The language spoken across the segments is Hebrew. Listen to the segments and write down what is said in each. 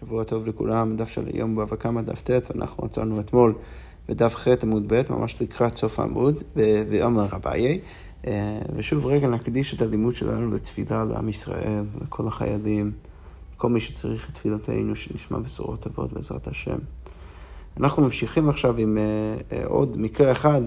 שבוע טוב לכולם, דף של היום בבא קמא דף ט', ואנחנו עצרנו אתמול בדף ח' עמוד ב', ממש לקראת סוף העמוד, ואומר אביי. אה, ושוב רגע נקדיש את הלימוד שלנו לתפילה לעם ישראל, לכל החיילים, כל מי שצריך את תפילתנו, שנשמע בשורות טובות בעזרת השם. אנחנו ממשיכים עכשיו עם uh, uh, עוד מקרה אחד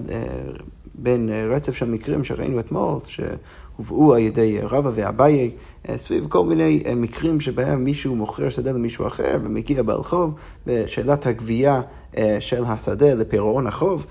בין רצף של מקרים שראינו אתמול, שהובאו על ידי רבא ואביי, סביב כל מיני uh, מקרים שבהם מישהו מוכר שדה למישהו אחר ומגיע ברחוב, ושאלת הגבייה uh, של השדה לפירעון החוב,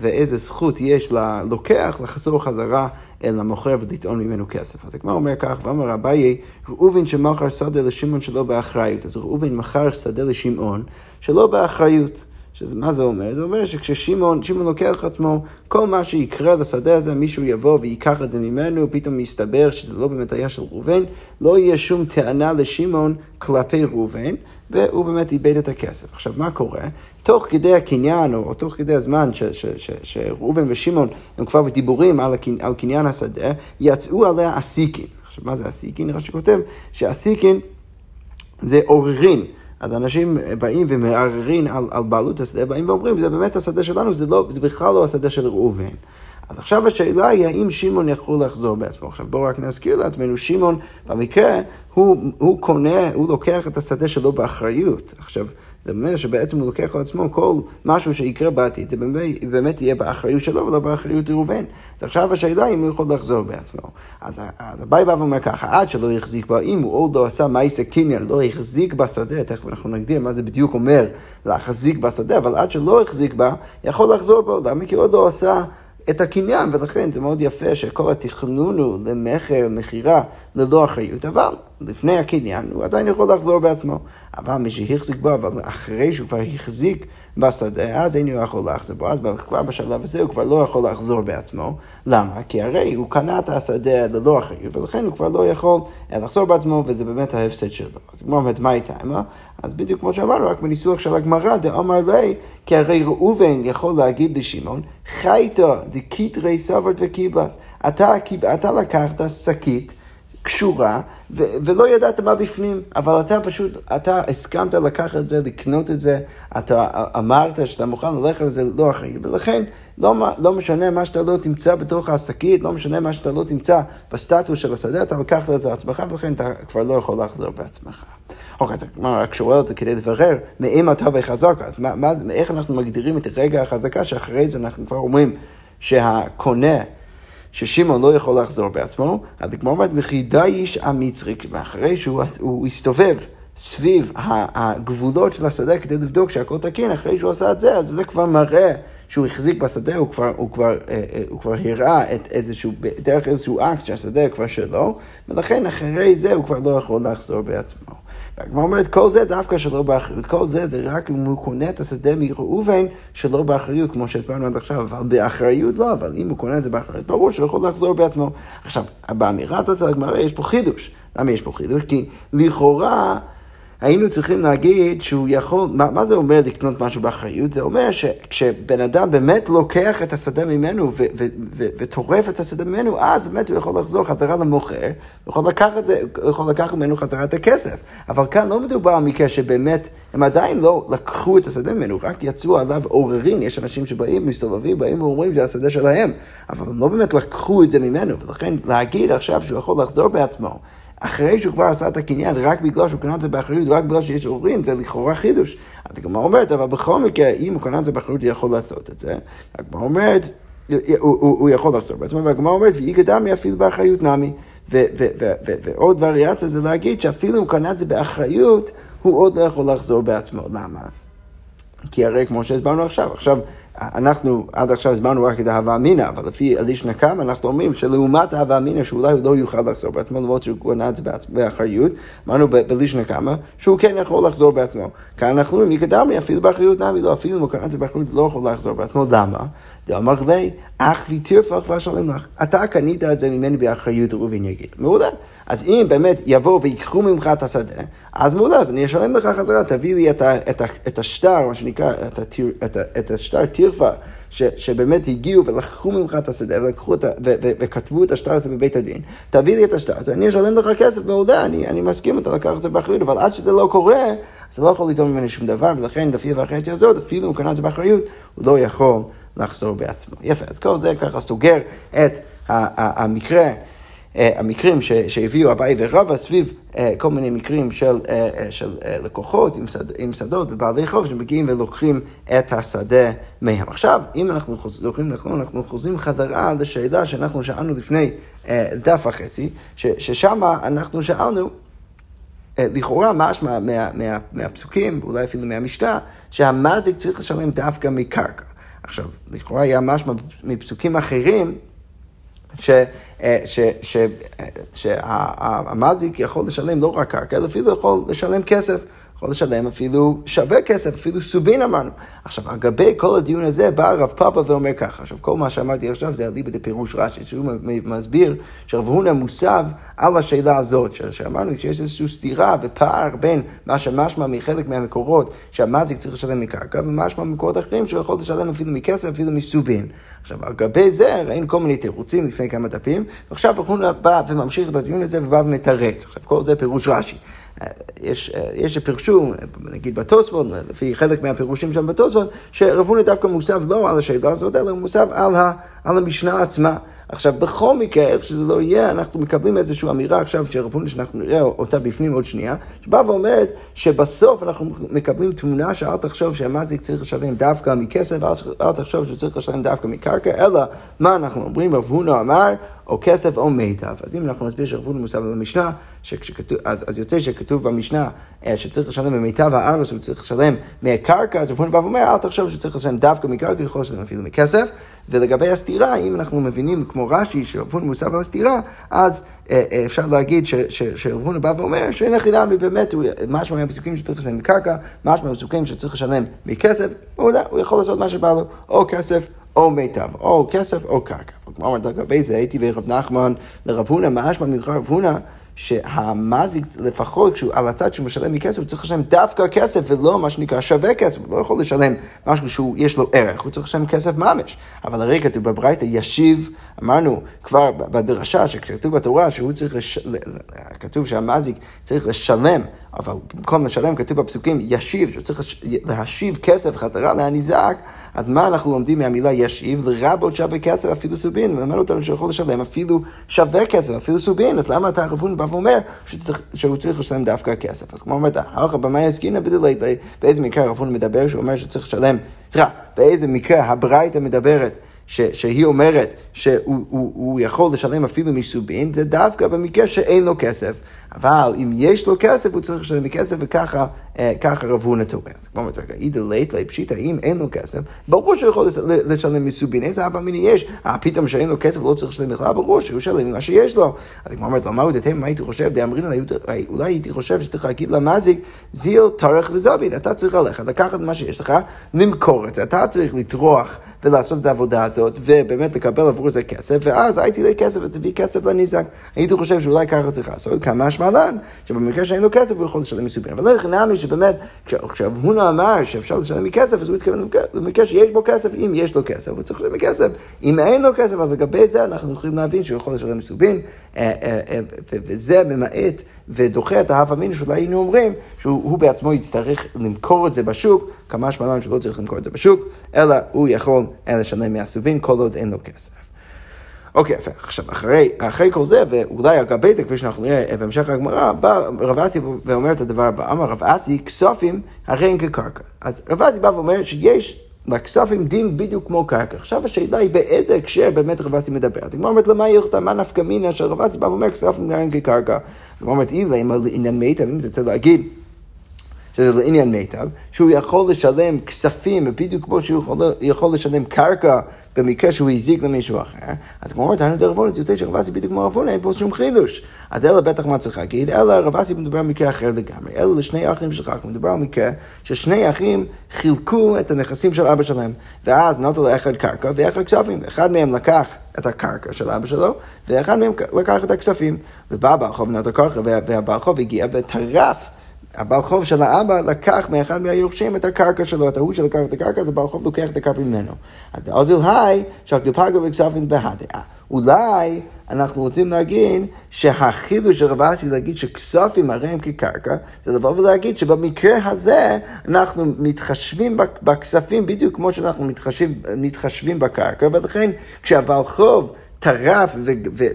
ואיזה זכות יש ללוקח לחזור חזרה אל המוכר ולטעון ממנו כסף. אז הגמר אומר כך, ואמר אביי, ראובן שמכר שדה לשמעון שלא באחריות. אז ראובן מכר שדה לשמעון שלא באחריות. שזה, מה זה אומר? זה אומר שכששמעון, שמעון לוקח עצמו, כל מה שיקרה לשדה הזה, מישהו יבוא וייקח את זה ממנו, פתאום יסתבר שזה לא באמת היה של ראובן, לא יהיה שום טענה לשמעון כלפי ראובן. והוא באמת איבד את הכסף. עכשיו, מה קורה? תוך כדי הקניין, או, או תוך כדי הזמן שראובן ושמעון הם כבר בדיבורים על, הקני, על קניין השדה, יצאו עליה אסיקין. עכשיו, מה זה אסיקין? נראה שכותב שאסיקין זה עוררין. אז אנשים באים ומערערים על, על בעלות השדה, באים ואומרים, זה באמת השדה שלנו, זה, לא, זה בכלל לא השדה של ראובן. אז עכשיו השאלה היא האם שמעון יכול לחזור בעצמו. עכשיו בואו רק נזכיר לעצמנו, שמעון במקרה, הוא, הוא קונה, הוא לוקח את השדה שלו באחריות. עכשיו, זה אומר שבעצם הוא לוקח על עצמו כל משהו שיקרה בעתיד, זה באמת, באמת יהיה באחריות שלו ולא באחריות ראובן. אז עכשיו השאלה אם הוא יכול לחזור בעצמו. אז, אז הבאי בא ואומר ככה, עד שלא יחזיק בה, אם הוא עוד לא עשה מייסה קניין, לא החזיק בשדה, תכף אנחנו נגדיר מה זה בדיוק אומר להחזיק בשדה, אבל עד שלא החזיק בה, יכול לחזור בו, למה? כי עוד לא עשה... את הקניין, ולכן זה מאוד יפה שכל התכנון הוא למכר, מכירה, ללא אחריות, אבל לפני הקניין הוא עדיין יכול לחזור בעצמו. אבל מי שהחזיק בו, אבל אחרי שהוא כבר החזיק בשדה, אז אין הוא יכול לחזור בו, אז כבר בשלב הזה הוא כבר לא יכול לחזור בעצמו. למה? כי הרי הוא קנה את השדה ללא אחריות, ולכן הוא כבר לא יכול לחזור בעצמו, וזה באמת ההפסד שלו. אז כמו אומרת, מה הייתה? אז בדיוק כמו שאמרנו, רק בניסוח של הגמרא, דאמר ליה, כי הרי ראובן יכול להגיד לשמעון, חייתא דקיטרי סברת וקיבלת. אתה, אתה לקחת שקית קשורה, ו- ולא ידעת מה בפנים, אבל אתה פשוט, אתה הסכמת לקחת את זה, לקנות את זה, אתה אמרת שאתה מוכן ללכת על זה לאחריו, ולכן לא, לא משנה מה שאתה לא תמצא בתוך השקית, לא משנה מה שאתה לא תמצא בסטטוס של השדה, אתה לקחת את זה לעצמך, ולכן אתה כבר לא יכול לחזור בעצמך. אוקיי, אתה כלומר, רק שואל אותי כדי לברר מאם אתה וחזק, אז מה, מה, איך אנחנו מגדירים את רגע החזקה, שאחרי זה אנחנו כבר אומרים שהקונה... ששמעון לא יכול לחזור בעצמו, אז הגמרא אומרת, מחידה איש המצרי, ואחרי שהוא הסתובב סביב הגבולות של השדה כדי לבדוק שהכל תקין, אחרי שהוא עשה את זה, אז זה כבר מראה שהוא החזיק בשדה, הוא כבר, הוא כבר, אה, אה, הוא כבר הראה את איזשהו, דרך איזשהו אקט שהשדה כבר שלו, ולכן אחרי זה הוא כבר לא יכול לחזור בעצמו. והגמרא אומרת, כל זה דווקא שלא באחריות, כל זה זה רק אם הוא קונה את השדה מראובן שלא באחריות, כמו שהסברנו עד עכשיו, אבל באחריות לא, אבל אם הוא קונה את זה באחריות, ברור שהוא יכול לחזור בעצמו. עכשיו, באמירת אותה הגמרא יש פה חידוש. למה יש פה חידוש? כי לכאורה... היינו צריכים להגיד שהוא יכול, מה, מה זה אומר לקנות משהו באחריות? זה אומר שכשבן אדם באמת לוקח את השדה ממנו וטורף את השדה ממנו, אז באמת הוא יכול לחזור חזרה למוכר, הוא יכול לקחת, זה, הוא יכול לקחת ממנו חזרה את הכסף. אבל כאן לא מדובר על מקרה שבאמת, הם עדיין לא לקחו את השדה ממנו, רק יצאו עליו עוררין, יש אנשים שבאים, מסתובבים, באים ואומרים שזה השדה שלהם, אבל הם לא באמת לקחו את זה ממנו, ולכן להגיד עכשיו שהוא יכול לחזור בעצמו. אחרי שהוא כבר עשה את הקניין, רק בגלל שהוא קנה את זה באחריות, רק בגלל שיש עוררין, זה לכאורה חידוש. הגמרא אומרת, אבל בכל מקרה, אם הוא קנה את זה באחריות, הוא יכול לעשות את זה. הגמרא אומרת, הוא יכול לחזור בעצמו, והגמרא אומרת, ואי קדמי אפילו באחריות נמי. ועוד וריאציה זה להגיד שאפילו אם הוא קנה את זה באחריות, הוא עוד לא יכול לחזור בעצמו. למה? כי הרי כמו שהסברנו עכשיו, עכשיו אנחנו עד עכשיו הסברנו רק את ההווה אמינא, אבל לפי אליש נקם אנחנו אומרים שלעומת ההווה אמינא שאולי הוא לא יוכל לחזור בעצמו, למרות שהוא קונה את זה באחריות, אמרנו באליש נקמה שהוא כן יכול לחזור בעצמו. כאן אנחנו אומרים, מקדמי אפילו באחריות נמי, לא, אפילו אם הוא קנה את זה באחריות לא יכול לחזור בעצמו, למה? דאמר לי, אך ויתרפך ואשלם לך. אתה קנית את זה ממני באחריות ראובן יגיד. מעולה. אז אם באמת יבואו ויקחו ממך את השדה, אז מעולה, אז אני אשלם לך חזרה, תביא לי את, ה, את, ה, את השטר, מה שנקרא, את, התיר, את, ה, את השטר טירפה, ש, שבאמת הגיעו ולקחו ממך את השדה, ולקחו את, ו, ו, וכתבו את השטר הזה בבית הדין, תביא לי את השטר הזה, אני אשלם לך כסף מעולה, אני, אני מסכים, אתה לקח את זה באחריות, אבל עד שזה לא קורה, אתה לא יכול לטעון ממני שום דבר, ולכן לפי החצי הזאת, אפילו אם הוא קנה את זה באחריות, הוא לא יכול לחזור בעצמו. יפה, אז כל זה ככה סוגר את המקרה. אה, המקרים שהביאו אביי ורבא סביב אה, כל מיני מקרים של, אה, של לקוחות עם, שד, עם שדות ובעלי חוב שמגיעים ולוקחים את השדה מהם. עכשיו, אם אנחנו זוכרים נכון, אנחנו חוזרים חזרה לשאלה שאנחנו שאלנו לפני דף וחצי, ששם אנחנו שאלנו לכאורה משמע מה, מה, מהפסוקים, אולי אפילו מהמשנה, שהמזיק צריך לשלם דווקא מקרקע. עכשיו, לכאורה היה משמע מפסוקים אחרים, שהמזיק יכול לשלם לא רק קרקע, אלא אפילו יכול לשלם כסף. יכול לשלם אפילו שווה כסף, אפילו סובין אמרנו. עכשיו, על גבי כל הדיון הזה בא הרב פאפה ואומר ככה. עכשיו, כל מה שאמרתי עכשיו זה אליבא דפירוש רש"י, שהוא מסביר שרב הונא מוסב על השאלה הזאת, שאמרנו שיש איזושהי סתירה ופער בין מה שמשמע מחלק מהמקורות שהמזיק צריך לשלם מקרקע, ומשמע ממקורות אחרים שהוא יכול לשלם אפילו מכסף, אפילו מסובין. עכשיו, על גבי זה ראינו כל מיני תירוצים לפני כמה דפים, ועכשיו רב הונא בא וממשיך את הדיון הזה ובא ומתרץ. עכשיו, כל זה פירוש רש"י. יש, יש שפירשו, נגיד בתוספות, לפי חלק מהפירושים שם בתוספות, שרב הונא דווקא מוסב לא על השאלה הזאת, אלא מוסב על, ה, על המשנה עצמה. עכשיו, בכל מקרה, איך שזה לא יהיה, אנחנו מקבלים איזושהי אמירה עכשיו של רב הונא, שאנחנו נראה אותה בפנים עוד שנייה, שבאה ואומרת שבסוף אנחנו מקבלים תמונה שאל תחשוב שהמזיק צריך לשלם דווקא מכסף, אל תחשוב שהוא צריך לשלם דווקא מקרקע, אלא מה אנחנו אומרים, רב הונא אמר, או כסף או מיטב. אז אם אנחנו נסביר שרב הונא מוסב במשנה, שכשכתוב, אז, אז יוצא שכתוב במשנה אה, שצריך לשלם במיטב הארץ, הוא צריך לשלם מהקרקע, אז רב הונא בא ואומר, אל תחשוב שצריך לשלם דווקא מקרקע, יכול לשלם אפילו מכסף. ולגבי הסתירה, אם אנחנו מבינים כמו רש"י, שרב הונא מוסב על הסתירה, אז אה, אה, אפשר להגיד שרב בא ואומר שאין הכי נמי באמת, משמע מהפסוקים שצריך לשלם מקרקע, משמע מהפסוקים שצריך לשלם מכסף, הוא, הוא יכול לעשות מה שבא לו, או כסף או מיטב, או כסף או קרקע. כלומר, לגבי זה הייתי ורב נחמן לרב הונא, משמע ממך רב הונא שהמזיק, לפחות כשהוא על הצד שהוא משלם מכסף, הוא צריך לשלם דווקא כסף ולא מה שנקרא שווה כסף, הוא לא יכול לשלם משהו שיש לו ערך, הוא צריך לשלם כסף ממש. אבל הרי כתוב בברייתא, ישיב, אמרנו כבר בדרשה, שכתוב בתורה שהוא צריך, לש... כתוב שהמזיק צריך לשלם אבל במקום לשלם, כתוב בפסוקים ישיב, שהוא צריך להשיב כסף חזרה להניזק, אז מה אנחנו לומדים מהמילה ישיב? לרבות שווה כסף אפילו סובין, ומלמד אותנו שהוא יכול לשלם אפילו שווה כסף, אפילו סובין, אז למה אתה רבון בא ואומר שהוא צריך לשלם דווקא כסף? אז כמו אומרת, הלכה במאי עסקינא בדלי, באיזה מקרה רבון מדבר שהוא אומר שצריך לשלם, סליחה, באיזה מקרה הברייתא מדברת ש, שהיא אומרת שהוא יכול לשלם אפילו מסובין, זה דווקא במקרה שאין לו כסף. אבל אם יש לו כסף, הוא צריך לשלם מכסף, וככה רב הונא טוען. כמו אומרת, רגע, אידא לית לי פשיטא, אם אין לו כסף, ברור שהוא יכול לשלם מסובין. איזה אבא מיני יש? אה, פתאום שאין לו כסף לא צריך לשלם בכלל, ברור שהוא ישלם ממה שיש לו. אז כמו אומרת, למה הוא דתם, מה הייתי חושב? דאמרינא, אולי הייתי חושב שצריך להגיד למזיק, זיל, טרח וזבין. אתה צריך ללכת, לקחת מה שיש לך, למכור את זה. אתה צריך לטרוח ולעשות את העבודה הזאת, ובאמת לקבל עבור זה כסף, ואז הייתי לי כסף ותביא כסף לניזק. הייתי חושב שאולי ככה צריך לעשות, כמה שמלן, שבמקרה שאין לו כסף הוא יכול לשלם מסובין. אבל לא חינמי שבאמת, כשרב הונא אמר שאפשר לשלם מכסף, אז הוא התכוון למקרה שיש בו כסף, אם יש לו כסף, הוא צריך לשלם מכסף. אם אין לו כסף, אז לגבי זה אנחנו יכולים להבין שהוא יכול לשלם מסובין, אה, אה, אה, וזה ממעט ודוחה את ההווה אמינא שאולי היינו אומרים שהוא בעצמו יצטרך למכור את זה בשוק, כמה שמלן שלא צריך למכור את זה בשוק, אלא הוא יכול לשלם מהסובין כל עוד אין לו כסף. אוקיי, יפה. עכשיו, אחרי, אחרי כל זה, ואולי על גבי זה, כפי שאנחנו נראה בהמשך הגמרא, בא רב אסי ואומר את הדבר הבא. אמר רב אסי, כספים הרי הם כקרקע. אז רב אסי בא ואומר שיש לכספים דין בדיוק כמו קרקע. עכשיו השאלה היא באיזה הקשר באמת רב אסי מדבר. אז הגמרא אומרת, למה יוכתה, מה נפקא מינה רב אסי בא ואומר כספים הרי הם כקרקע. אז הגמרא אומרת, אם לעניין מיטב, אם אתה רוצה להגיד שזה לעניין מיטב, שהוא יכול לשלם כספים, בדיוק כמו שהוא יכול, יכול לשלם קרקע במקרה שהוא הזיק למישהו אחר, אז כמו אומרת, תענו דרבונת, יוצא שרבסי בדיוק כמו רבונה, אין פה שום חידוש. אז אלא בטח מה צריך להגיד, אלא רבסי מדבר על מקרה אחר לגמרי, אלא לשני אחים שלך, מדבר על מקרה ששני אחים חילקו את הנכסים של אבא שלהם, ואז נתנו לאחד קרקע ואחד כספים, אחד מהם לקח את הקרקע של אבא שלו, ואחד מהם לקח את הכספים, ובא בעל חוב נתן קרקע, והבעל חוב הגיע וטרף הבעל חוב של האבא לקח מאחד מהיורשים את הקרקע שלו, את ההוא שלקח את הקרקע, אז הבעל חוב לוקח את הקרקע ממנו. אז דאוזיל היי, שהקליפגה וכספין בהדעה. אולי אנחנו רוצים להגיד שהחידוש של רב אסי להגיד שכספים הרי הם כקרקע, זה לבוא ולהגיד שבמקרה הזה אנחנו מתחשבים בכספים בדיוק כמו שאנחנו מתחשבים, מתחשבים בקרקע, ולכן כשהבעל חוב טרף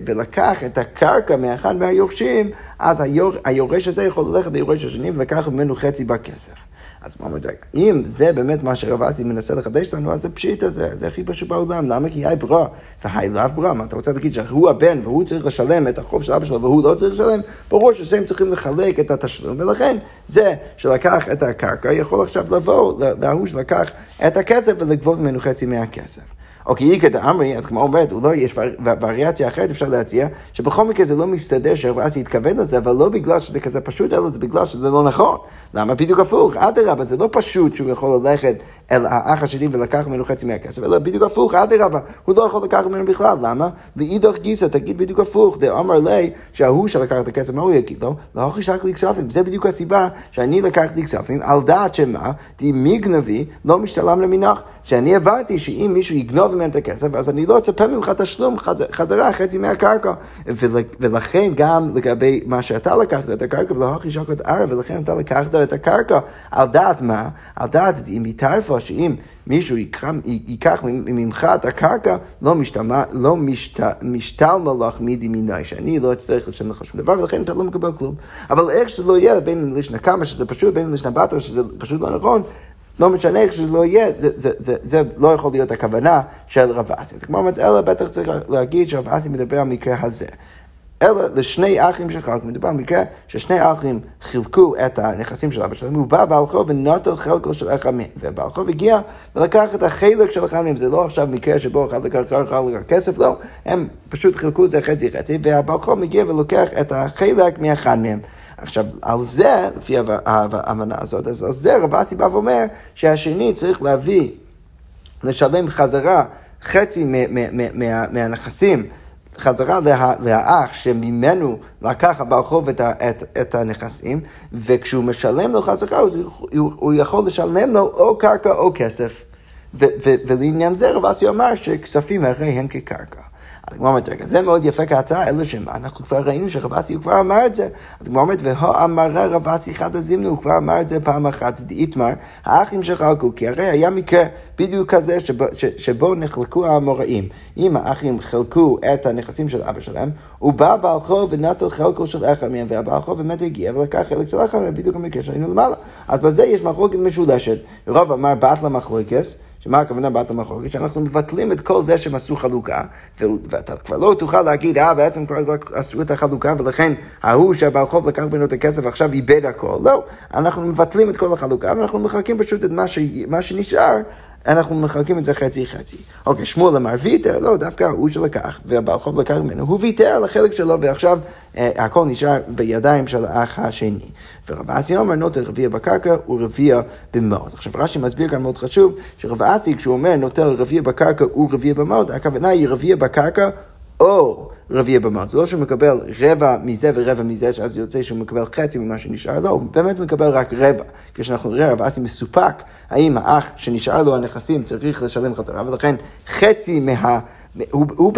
ולקח את הקרקע מאחד מהיורשים, אז היור, היורש הזה יכול ללכת ליורש השני ולקח ממנו חצי בכסף. אז מה אומרת, רגע, אם זה באמת מה שרב אסי מנסה לחדש לנו, אז זה פשיטה, זה, זה הכי פשוט בעולם. למה? כי היי ברא והי לאו ברא. מה אתה רוצה להגיד שהוא הבן והוא צריך לשלם את החוב של אבא שלו והוא לא צריך לשלם? ברור שהם צריכים לחלק את התשלום, ולכן זה שלקח את הקרקע יכול עכשיו לבוא להוא שלקח את הכסף ולגבות ממנו חצי מהכסף. או כי איכא דאמרי, כמו אומרת, אולי יש וריאציה אחרת אפשר להציע, שבכל מקרה זה לא מסתדר שרבאסי יתכוון לזה, אבל לא בגלל שזה כזה פשוט, אלא זה בגלל שזה לא נכון. למה? בדיוק הפוך, אדרבה, זה לא פשוט שהוא יכול ללכת אל האח השני ולקח ממנו חצי מהכסף, אלא בדיוק הפוך, אדרבה, הוא לא יכול לקחת ממנו בכלל, למה? לאידך גיסא, תגיד בדיוק הפוך, דאמר לי, שההוא שלקח את הכסף, מה הוא יגיד לו? לא הכי שק לי כספים, זה בדיוק הסיבה שאני לקחתי כספים, על דעת שמה, די מגנבי לא משתלם למנח, שאני הבנתי שאם מישהו יגנוב ממנו את הכסף, אז אני לא אצפה ממך תשלום חזרה חצי מהקרקע. ולכן גם לגבי מה שאתה לקחת את הקרקע, ולא הכי שק את ערב, ולכן אתה לקחת את הקרקע, על דעת מה? על דעת אם היא תרפה שאם מישהו ייקח ממך את הקרקע, לא, משתמה, לא משת, משתלמה לך מידי מיני, שאני לא אצטרך לשלם לך שום דבר, ולכן אתה לא מקבל כלום. אבל איך שזה לא יהיה, בין לשנה כמה שזה פשוט, בין לשנה בתר, שזה פשוט לא נכון, לא משנה איך שזה לא יהיה, זה, זה, זה, זה לא יכול להיות הכוונה של רב אסי. אז כמו אומרת, אלא בטח צריך להגיד שרב אסי מדבר על המקרה הזה. אלא לשני אחים שחלקו, מדובר על מקרה ששני אחים חילקו את הנכסים של אבא שלהם, הוא בא בעל חוב ונוטל חלקו של אחד מהם, ובעל חוב הגיע ולקח את החלק של אחד מהם, זה לא עכשיו מקרה שבו אחד לקח קרקע, לקח כסף, לא, הם פשוט חילקו את זה חצי חצי, והבעל חוב מגיע ולוקח את החלק מאחד מהם. עכשיו, על זה, לפי ההבנה הזאת, אז על זה רב אסי בא ואומר שהשני צריך להביא, לשלם חזרה חצי מהנכסים. חזרה לה, לאח שממנו לקח הבעל חוב את, את, את הנכסים, וכשהוא משלם לו חזרה, הוא, הוא יכול לשלם לו או קרקע או כסף. ו, ו, ולעניין זה רב אסי אמר שכספים הרי הם כקרקע. הגמרא אומרת, רגע, זה מאוד יפה כהצעה, אלא שמה, אנחנו כבר ראינו שרב אסי הוא כבר אמר את זה. אז הגמרא אומרת, והאמרה רב אסי חד הזימנו, הוא כבר אמר את זה פעם אחת, דאיתמר, האחים שחלקו, כי הרי היה מקרה בדיוק כזה שבו, שבו נחלקו האמוראים. אם האחים חלקו את הנכסים של אבא שלהם, הוא בא בעל חוב ונטל חלקו של אחד מהם, והבעל חוב באמת הגיע ולקח חלק של אחד מהם, בדיוק המקרה שהיינו למעלה. אז בזה יש מחלוקת משולשת. רוב אמר בת למחלוקס, שמה הכוונה בת המחלוקת? שאנחנו מבטלים את כל זה שהם עשו חלוקה, ואתה כבר לא תוכל להגיד, אה, בעצם כבר עשו את החלוקה, ולכן ההוא שהבעל חוב לקח ממנו את הכסף ועכשיו איבד הכל. לא, אנחנו מבטלים את כל החלוקה, ואנחנו מחלקים פשוט את מה, ש... מה שנשאר. אנחנו מחלקים את זה חצי-חצי. אוקיי, שמואל אמר ויתר, לא, דווקא הוא שלקח, והבעל חוב לקח ממנו, הוא ויתר על החלק שלו, ועכשיו אה, הכל נשאר בידיים של האח השני. ורב אסי אומר, נוטל רביע בקרקע ורביע במאות. עכשיו רש"י מסביר כאן מאוד חשוב, שרב אסי כשהוא אומר נוטל רביע בקרקע ורביע במאות, הכוונה היא רביע בקרקע או רביע במאות. זה לא שהוא מקבל רבע מזה ורבע מזה, שאז יוצא שהוא מקבל חצי ממה שנשאר לו, הוא באמת מקבל רק רבע. כשאנחנו נראה, רב אסי מסופק, האם האח שנשאר לו הנכסים צריך לשלם חזרה, ולכן חצי מה... הוא, הוא,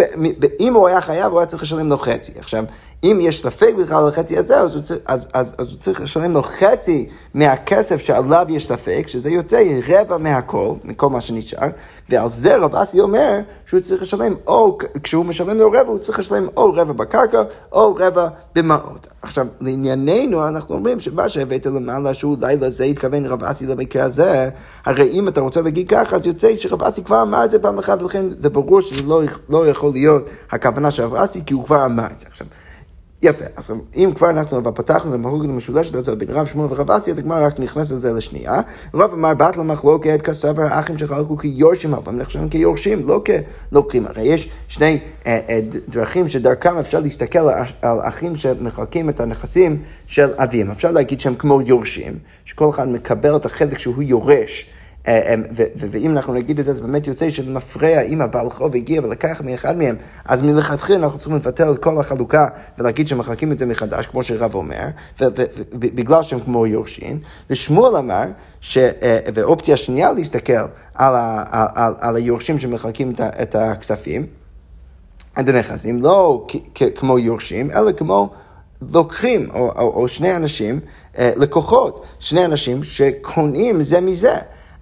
אם הוא היה חייב, הוא היה צריך לשלם לו חצי. עכשיו, אם יש ספק בכלל על החצי הזה, אז הוא, צריך, אז, אז, אז הוא צריך לשלם לו חצי מהכסף שעליו יש ספק, שזה יוצא רבע מהכל, מכל מה שנשאר, ועל זה רב אסי אומר שהוא צריך לשלם, או כשהוא משלם לו רבע, הוא צריך לשלם או רבע בקרקע, או רבע במעות. עכשיו, לענייננו, אנחנו אומרים שמה שהבאת למעלה, שהוא אולי לזה התכוון רב אסי למקרה הזה, הרי אם אתה רוצה להגיד ככה, אז יוצא שרב אסי כבר אמר את זה פעם אחת, ולכן זה ברור שזה לא, לא יכול להיות הכוונה של רב אסי, כי הוא כבר אמר את זה. עכשיו, יפה, אז אם כבר אנחנו פתחנו למהוג המשולשת הזאת בין רב שמואל ורב אסי, אז הגמרא רק נכנס לזה לשנייה. רב אמר בת למחלוקת כסבר האחים שחלקו כיורשים, אבל נחשבים כיורשים, לא כלוקחים. הרי יש שני אה, אה, דרכים שדרכם אפשר להסתכל על אחים שמחלקים את הנכסים של אביהם. אפשר להגיד שהם כמו יורשים, שכל אחד מקבל את החלק שהוא יורש. אה, אמ, ואם אנחנו נגיד את זה, זה באמת יוצא שזה מפריע אם הבעל חוב הגיע ולקח מאחד מהם, אז מלכתחילה אנחנו צריכים לבטל את כל החלוקה ולהגיד שמחלקים את זה מחדש, כמו שרב אומר, בגלל שהם כמו יורשים. ושמואל אמר, אה, ואופציה שנייה להסתכל על, ה, על, על היורשים שמחלקים את הכספים, את הנכסים, לא כמו יורשים, אלא כמו לוקחים, או, או, או שני אנשים, אה, לקוחות, שני אנשים שקונים זה מזה.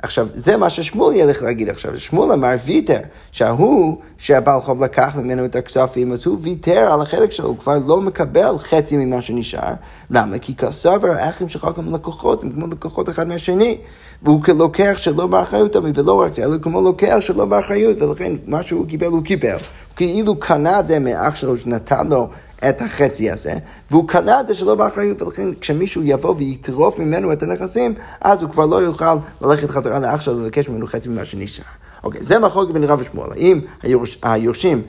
עכשיו, זה מה ששמואל ילך להגיד עכשיו. שמואל אמר ויתר, שההוא שהבעל חוב לקח ממנו את הכספים, אז הוא ויתר על החלק שלו, הוא כבר לא מקבל חצי ממה שנשאר. למה? כי כסבר האחים שלך כמו לקוחות, הם כמו לקוחות אחד מהשני. והוא כלוקח שלא באחריות, ולא רק זה, אלא כמו לוקח שלא באחריות, ולכן מה שהוא קיבל הוא קיבל. כאילו קנה את זה מאח שלו שנתן לו את החצי הזה, והוא קנה את זה שלא באחריות, ולכן כשמישהו יבוא ויטרוף ממנו את הנכסים, אז הוא כבר לא יוכל ללכת חזרה לאח שלו ולבקש ממנו חצי ממה שנשאר. אוקיי, זה מחלוקת בין רב ושמואל. האם היורש, היורשים,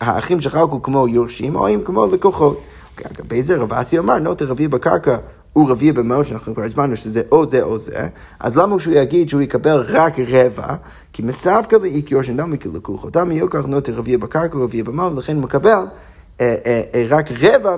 האחים הוא כמו יורשים, או האם כמו לקוחות? אוקיי, אגב, זה רב אסי אמר, נוטה רביעי בקרקע. הוא רביעי במאות, שאנחנו כבר הזמנו שזה או זה או זה, אז למה שהוא יגיד שהוא יקבל רק רבע? כי מסבקא לאיקיור שאינם מכלקוחו. דם יוקח נוטה רביעי בקרקע, רביעי במאות, ולכן הוא מקבל רק רבע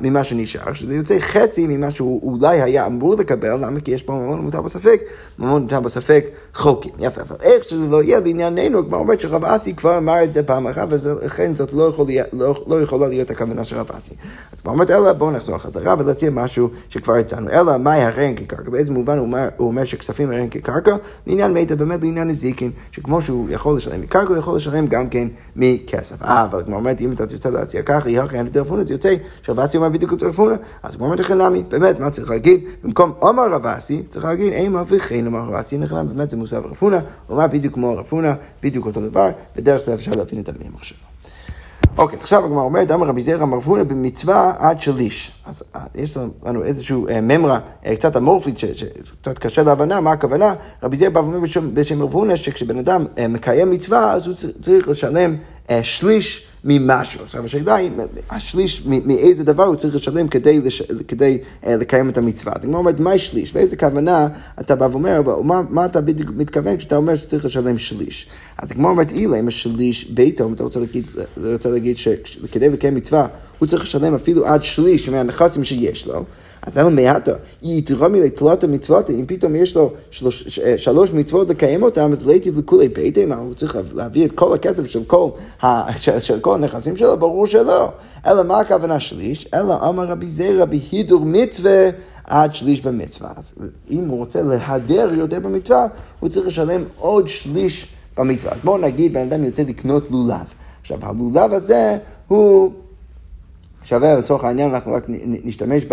ממה שנשאר, שזה יוצא חצי ממה שהוא אולי היה אמור לקבל, למה? כי יש פה ממון מותר בספק, ממון מותר בספק חוקים. יפה, אבל איך שזה לא יהיה לענייננו, כמו אומרת שרב אסי כבר אמר את זה פעם אחת, ולכן זאת לא, יכול, לא, לא יכולה להיות הכוונה של רב אסי. אז כמו אומרת, אלא בואו נחזור חזרה ולהציע משהו שכבר הצענו. אלא מהי הרן כקרקע? באיזה מובן הוא אומר, הוא אומר שכספים הרן כקרקע? לעניין מתה, באמת לעניין נזיקין, שכמו שהוא יכול לשלם מקרקע, הוא יכול לשלם גם כן מכסף. אה, אבל כמו אומרת, אם אתה תרצה להציע ככה, יהיה לכם טלפונה, זה יוצא שרב אסי אומר בדיוק טלפונה, אז כמו אומרת לכם נמי, באמת, מה צריך להגיד? במקום עומר רב אסי, צריך להגיד אימה וכן אמר רב אסי נכנם, באמת זה מוסף רפונה, הוא אמר בדיוק כמו רפונה, בדיוק אותו דבר, ודרך זה אפשר להבין את המימח שלו. אוקיי, אז עכשיו הגמרא אומרת, אמר רבי זרע מרפונה במצווה עד שליש. אז אה, יש לנו איזשהו אה, ממרה אה, קצת אמורפית, שקצת קשה להבנה, מה הכוונה? רבי זרע בא ואומר בשם מרפונה, שכשבן אדם מקיים מצווה, אז הוא צריך לשלם שליש. ממשהו. עכשיו השאלה היא, השליש, מאיזה דבר הוא צריך לשלם כדי, לש, כדי uh, לקיים את המצווה. אז הגמרא אומרת, מה שליש? באיזה כוונה אתה בא ואומר, מה, מה אתה בדיוק מתכוון כשאתה אומר שצריך לשלם שליש? אז הגמרא אומרת, אילה, אם השליש ביתו, אם אתה רוצה להגיד, רוצה להגיד שכדי לקיים מצווה, הוא צריך לשלם אפילו עד שליש מהנכסים שיש לו. אז אין מעטה, יתרומי לתלת המצוות, אם פתאום יש לו שלוש, שלוש מצוות לקיים אותם, אז להיטיב לכולי ביתם, הוא צריך להביא את כל הכסף של כל, של, של כל הנכסים שלו, ברור שלא. אלא מה הכוונה שליש? אלא אמר רבי זרע בהידור מצווה עד שליש במצווה. אז אם הוא רוצה להדר יותר במצווה, הוא צריך לשלם עוד שליש במצווה. אז בואו נגיד, בן אדם יוצא לקנות לולב. עכשיו, הלולב הזה הוא... שווה לצורך העניין, אנחנו רק נשתמש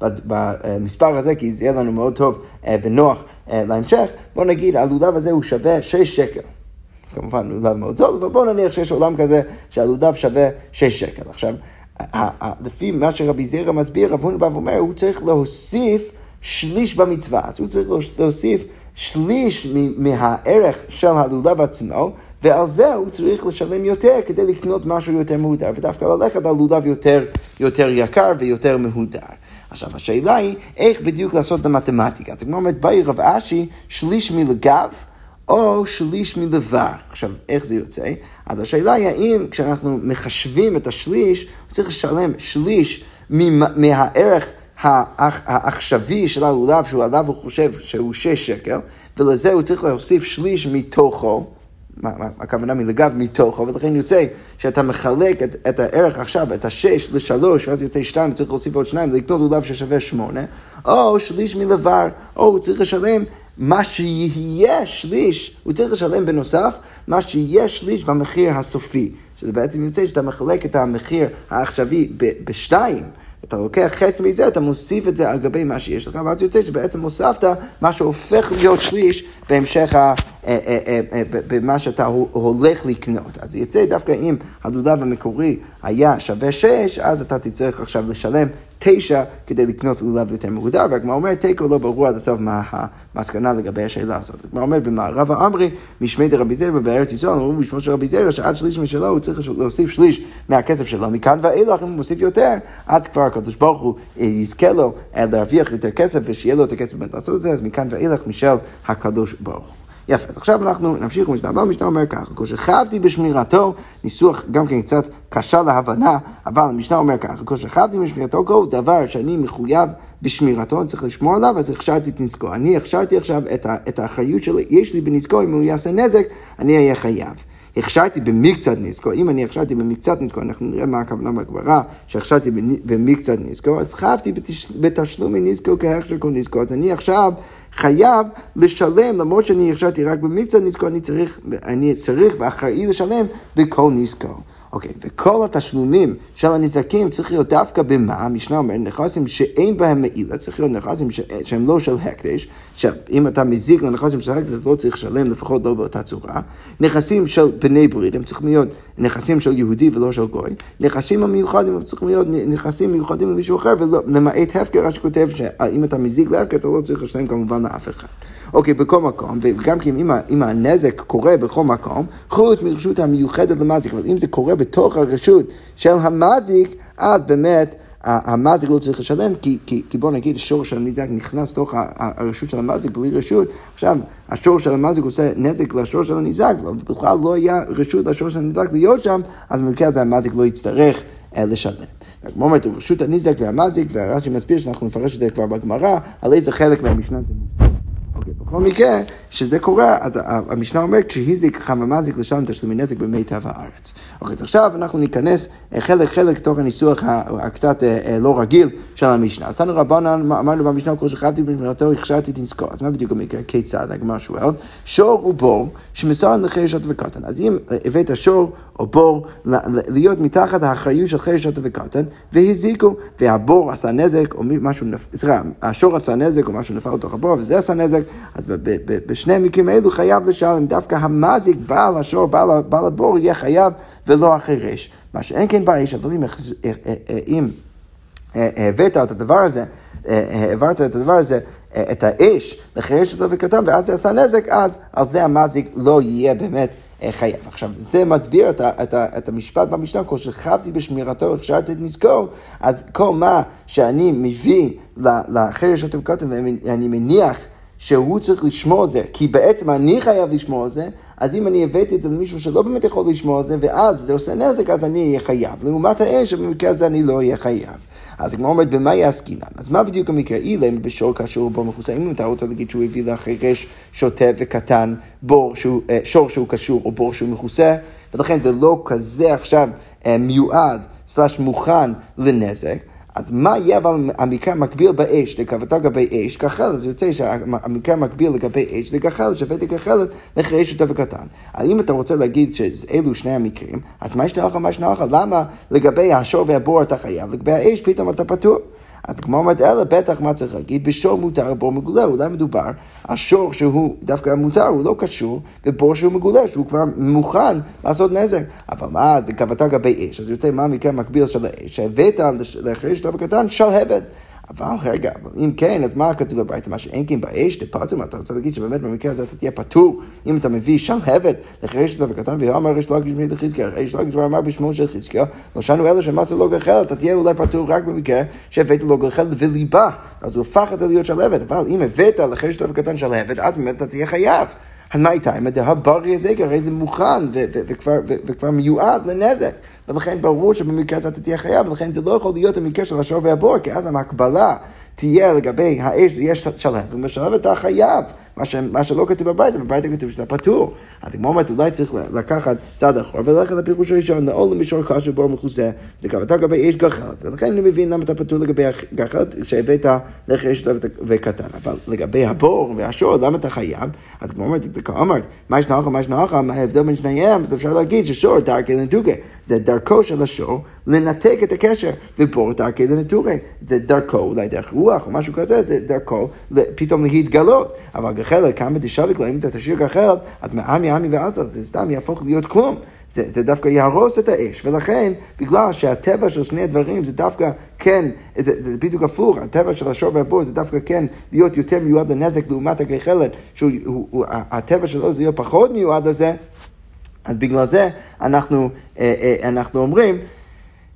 במספר הזה, כי זה יהיה לנו מאוד טוב אה, ונוח אה, להמשך. בואו נגיד, הלולב הזה הוא שווה 6 שקל. כמובן, לולב מאוד זול, אבל בואו נניח שיש עולם כזה שהלולב שווה 6 שקל. עכשיו, לפי מה שרבי זירא מסביר, רב הונא בא ואומר, הוא צריך להוסיף שליש במצווה. אז הוא צריך להוסיף שליש מהערך של הלולב עצמו, ועל זה הוא צריך לשלם יותר כדי לקנות משהו יותר מהודר, ודווקא ללכת על לולב יותר, יותר יקר ויותר מהודר. עכשיו, השאלה היא, איך בדיוק לעשות את המתמטיקה? אז כמו אומרת, באי רב אשי, שליש מלגב, או שליש מלבר. עכשיו, איך זה יוצא? אז השאלה היא, האם כשאנחנו מחשבים את השליש, הוא צריך לשלם שליש מהערך העכשווי של הלולב, שהוא עליו הוא חושב שהוא שש שקל, ולזה הוא צריך להוסיף שליש מתוכו. הכוונה מלגב מתוכו, ולכן יוצא שאתה מחלק את, את הערך עכשיו, את השש לשלוש, ואז יוצא שתיים, צריך להוסיף עוד שניים, לקנות לולב ששווה שמונה, או שליש מלבר, או הוא צריך לשלם מה שיהיה שליש, הוא צריך לשלם בנוסף מה שיהיה שליש במחיר הסופי, שזה בעצם יוצא שאתה מחלק את המחיר העכשווי בשתיים. אתה לוקח חצי מזה, אתה מוסיף את זה על גבי מה שיש לך, ואז יוצא שבעצם הוספת מה שהופך להיות שליש בהמשך, ה, אה, במה שאתה הולך לקנות. אז יצא דווקא אם הדולב המקורי היה שווה 6, אז אתה תצטרך עכשיו לשלם תשע כדי לקנות לולב יותר מגודר, והגמרא אומרת, תיקו לא ברור עד הסוף מה המסקנה לגבי השאלה הזאת. הגמרא אומרת, במערב האמרי, משמי דרבי זרע בארץ ישראל, אמרו בשמו של רבי זרע, שעד שליש משלו הוא צריך להוסיף שליש מהכסף שלו, מכאן ואילך אם הוא מוסיף יותר, עד כבר הקדוש ברוך הוא יזכה לו להרוויח יותר כסף ושיהיה לו את הכסף לעשות את זה, אז מכאן ואילך משל הקדוש ברוך הוא. יפה, אז עכשיו אנחנו נמשיך במשנה הבאה, המשנה אומר ככה, כל שכבתי בשמירתו, ניסוח גם כן קצת קשה להבנה, אבל המשנה אומר ככה, כל שכבתי בשמירתו, כל דבר שאני מחויב בשמירתו, אני צריך לשמור עליו, אז הכשרתי את נזקו. אני הכשרתי עכשיו את, את האחריות שלי, יש לי בנזקו, אם הוא יעשה נזק, אני אהיה חייב. הכשרתי במקצת ניסקו, אם אני הכשרתי במקצת ניסקו, אנחנו נראה מה הכוונה בגמרא, שהכשרתי במקצת ניסקו, אז חייבתי בתשלומי ניסקו כהכשר כל ניסקו, אז אני עכשיו חייב לשלם, למרות שאני הכשרתי רק במקצת ניסקו, אני צריך, אני צריך ואחראי לשלם בכל ניסקו. אוקיי, okay, וכל התשלומים של הנזקים צריך להיות דווקא במה? המשנה אומרת, נכסים שאין בהם מעילה, צריך להיות נכסים ש... שהם לא של הקדש, שאם אתה מזיק לנכסים של הקדש, אתה לא צריך לשלם, לפחות לא באותה צורה. נכסים של בני ברית, הם צריכים להיות נכסים של יהודי ולא של גוי. נכסים המיוחדים, הם צריכים להיות נכסים מיוחדים למישהו אחר, ולמעט הפקר, שכותב שאם אתה מזיק להפקר, אתה לא צריך לשלם כמובן לאף אחד. אוקיי, בכל מקום, וגם אם, אם הנזק קורה בכל מקום, חוץ מרשות המיוחדת למזיק, אבל אם זה קורה בתוך הרשות של המזיק, אז באמת... המזיק לא צריך לשלם, כי, כי, כי בוא נגיד, השור של המזיק נכנס לתוך הרשות של המזיק בלי רשות, עכשיו, השור של המזיק עושה נזק לשור של הנזק, ובכלל לא היה רשות לשור של הנזק להיות שם, אז במקרה הזה המזיק לא יצטרך אה, לשלם. כמו אומרת, רשות הנזק והמזיק, והרש"י מסביר שאנחנו נפרש את זה כבר בגמרא, על איזה חלק מהמשנה זה מוסר. בכל מקרה, שזה קורה, אז המשנה אומרת, כשהזיק חממה זיק לשלם תשלומי נזק במיטב הארץ. אוקיי, עכשיו אנחנו ניכנס אה, חלק חלק תוך הניסוח הקצת אה, אה, לא רגיל של המשנה. אז תנו רבנן, אמרנו במשנה, כל שחייבתי במרתו, הכשרתי תנזקו. אז מה בדיוק המקרה? כיצד? הגמר שואל. שור ובור שמסרן לחרשת וקטן. אז אם הבאת שור או בור להיות מתחת האחריות של חרשת וקטן, והזיקו, והבור עשה נזק, או משהו, סליחה, השור עשה נזק, או משהו נפל לתוך הבור, וזה עשה נזק, אז בשני המקרים האלו חייב לשלם, דווקא המזיק, בעל השור, בעל, בעל הבור, יהיה חייב ולא החירש. מה שאין כן באש, אבל אם, אם הבאת את הדבר הזה, העברת את הדבר הזה, את האש, לחירש אותו וקטן, ואז זה עשה נזק, אז על זה המזיק לא יהיה באמת חייב. עכשיו, זה מסביר את, את, את המשפט במשנה, כל שכבתי בשמירתו, הכשרתי את נזקו, אז כל מה שאני מביא לחירש אותו וקטן, ואני מניח שהוא צריך לשמור על זה, כי בעצם אני חייב לשמור על זה, אז אם אני הבאתי את זה למישהו שלא באמת יכול לשמור על זה, ואז זה עושה נזק, אז אני אהיה חייב. לעומת האש, שבמקרה הזה אני לא אהיה חייב. אז הגמרא אומרת, במה יעסקינן? אז מה בדיוק המקרה? אילם בשור קשור בו מכוסה. אם אתה רוצה להגיד שהוא הביא לחירש שוטה וקטן, בור שהוא, אה, שור שהוא קשור או בור שהוא מכוסה, ולכן זה לא כזה עכשיו אה, מיועד, סלש מוכן לנזק. אז מה יהיה אבל המקרה המקביל באש, לקבתה לגבי אש, כחלת, זה יוצא שהמקרה המקביל לגבי אש זה כחלת, שווה כחלת לחירש יותר וקטן. אם אתה רוצה להגיד שאלו שני המקרים, אז מה יש לך, מה יש לך, למה לגבי השור והבור אתה חייב, לגבי האש פתאום אתה פטור? אז כמו אומרת, אלא בטח מה צריך להגיד, בשור מותר, בור מגולה, אולי מדובר על שור שהוא דווקא מותר, הוא לא קשור, ובור שהוא מגולה, שהוא כבר מוכן לעשות נזק. אבל מה, זה קבעת גבי אש, אז יותר מה המקרה המקביל של האש, שהבאת לחריש טוב וקטן, שלהבת. אבל רגע, אבל אם כן, אז מה כתוב בברייתא? מה שאין כן באש, דפרטום, אתה רוצה להגיד שבאמת במקרה הזה אתה תהיה פטור אם אתה מביא שלהבת לחירש אותו וקטן, והוא אמר יש לגיש בשמי לחזקיה, יש לגיש כבר אמר בשמו של חזקיה, לא שאנו אלה שמסר לו גחל, אתה תהיה אולי פטור רק במקרה שהבאת לו גחל וליבה, אז הוא הפך את זה להיות שלהבת, אבל אם הבאת לחירש אותו וקטן שלהבת, אז באמת אתה תהיה חייב. אז מה איתה? אם אתה הברי הזה, הרי זה מוכן וכבר מיועד לנזק. ולכן ברור שבמקרה הזה אתה תהיה חייב, ולכן זה לא יכול להיות המקרה של השור והבור, כי אז המקבלה תהיה לגבי האש, יש שלהב, ובשלהב אתה חייב, מה, ש, מה שלא כתוב בברייתא, בברייתא כתוב שזה פטור. אז כמו אומרת, אולי צריך לקחת צעד אחורה וללכת לפירוש הראשון, נעול למישור קשה בור מכוסה, וקבעת לגבי אש גחלת, ולכן אני מבין למה אתה פטור לגבי הגחלת, שהבאת לך אש וקטן, אבל לגבי הבור והשור, למה אתה חייב? אז כמו אומרת, אתה אמרת, מה יש נחה, מה יש נחה, מה ההבדל בין שניהם, אז אפשר להגיד ששור דרכי לנטוגה, זה דרכו של השור לנתק את הקשר, ובור דרכי לנטורי. זה דרכו, אולי דרך רוח או משהו כזה, זה דרכו פתאום להתגלות. אבל גחלת, כמה דשוויק לה, אם אתה תשאיר גחלת, אז מעמי עמי ועזה, זה סתם יהפוך להיות כלום. זה, זה דווקא יהרוס את האש, ולכן, בגלל שהטבע של שני הדברים זה דווקא כן, זה, זה בדיוק הפוך, הטבע של השור והבור זה דווקא כן להיות יותר מיועד לנזק לעומת הגחלת, שהטבע שלו זה להיות פחות מיועד לזה. אז בגלל זה אנחנו, אה, אה, אנחנו אומרים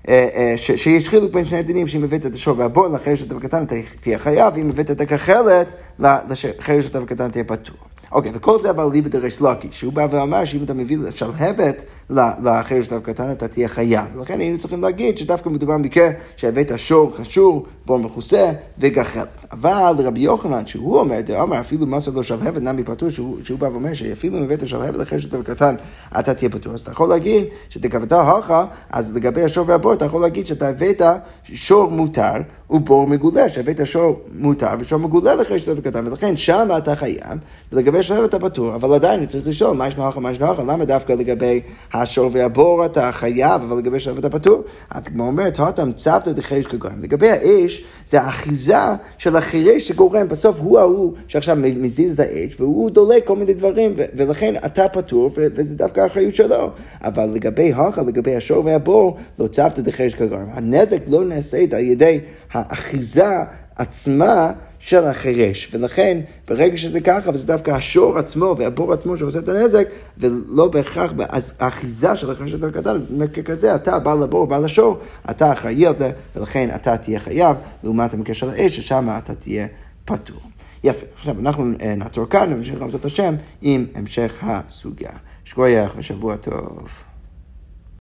אה, שיש חילוק בין שני הדינים, שאם הבאת את השור והבור לחרש את הקטן תהיה חייב, ואם הבאת את הכחלת לחרש את הקטן תהיה פטור. אוקיי, וכל זה אבל ליבא דרש לוקי, שהוא בא ואמר שאם אתה מביא שלהבת לאחר שלב קטן, אתה תהיה חייב. ולכן היינו צריכים להגיד שדווקא מדובר במקרה שהבאת שור חשור, בור מכוסה וגחלת. אבל רבי יוחנן, שהוא אומר, דאמר אפילו מסר לו שלהבת נמי פטור, שהוא, שהוא בא ואומר שאפילו אם הבאת שלהבת לאחר שלב קטן, אתה תהיה פטור. אז אתה יכול להגיד שתקבעת הלכה, אז לגבי השור והבור, אתה יכול להגיד שאתה הבאת שור מותר. ובור מגולה, שהבאת שור מותר ושור מגולה לחרי שלב קטן, ולכן שם אתה חייב, ולגבי שלב אתה פטור, אבל עדיין צריך לשאול מה יש נוח ומה יש נוח, למה דווקא לגבי השור והבור אתה חייב, אבל לגבי שלב אתה פטור? הגמרא אומרת, הותם צוותא דחירש כגורם. לגבי האש, זה האחיזה של החירש שגורם, בסוף הוא ההוא שעכשיו מזיז את האש, והוא דולק כל מיני דברים, ולכן אתה פטור, וזה דווקא האחריות שלו. אבל לגבי הכה, לגבי השור והבור, לא צוותא דחירש כגורם. הנזק לא נעשית על ידי האחיזה עצמה של החירש. ולכן, ברגע שזה ככה, וזה דווקא השור עצמו והבור עצמו שעושה את הנזק, ולא בהכרח, אז האחיזה של החירש יותר קטן, ככזה, אתה בא לבור, בא לשור, אתה אחראי על זה, ולכן אתה תהיה חייב, לעומת המקרה של האש, ששם אתה תהיה פטור. יפה, עכשיו אנחנו אה, נעצור כאן, ונמשיך לעשות השם עם המשך הסוגיה. שכוייך ושבוע טוב.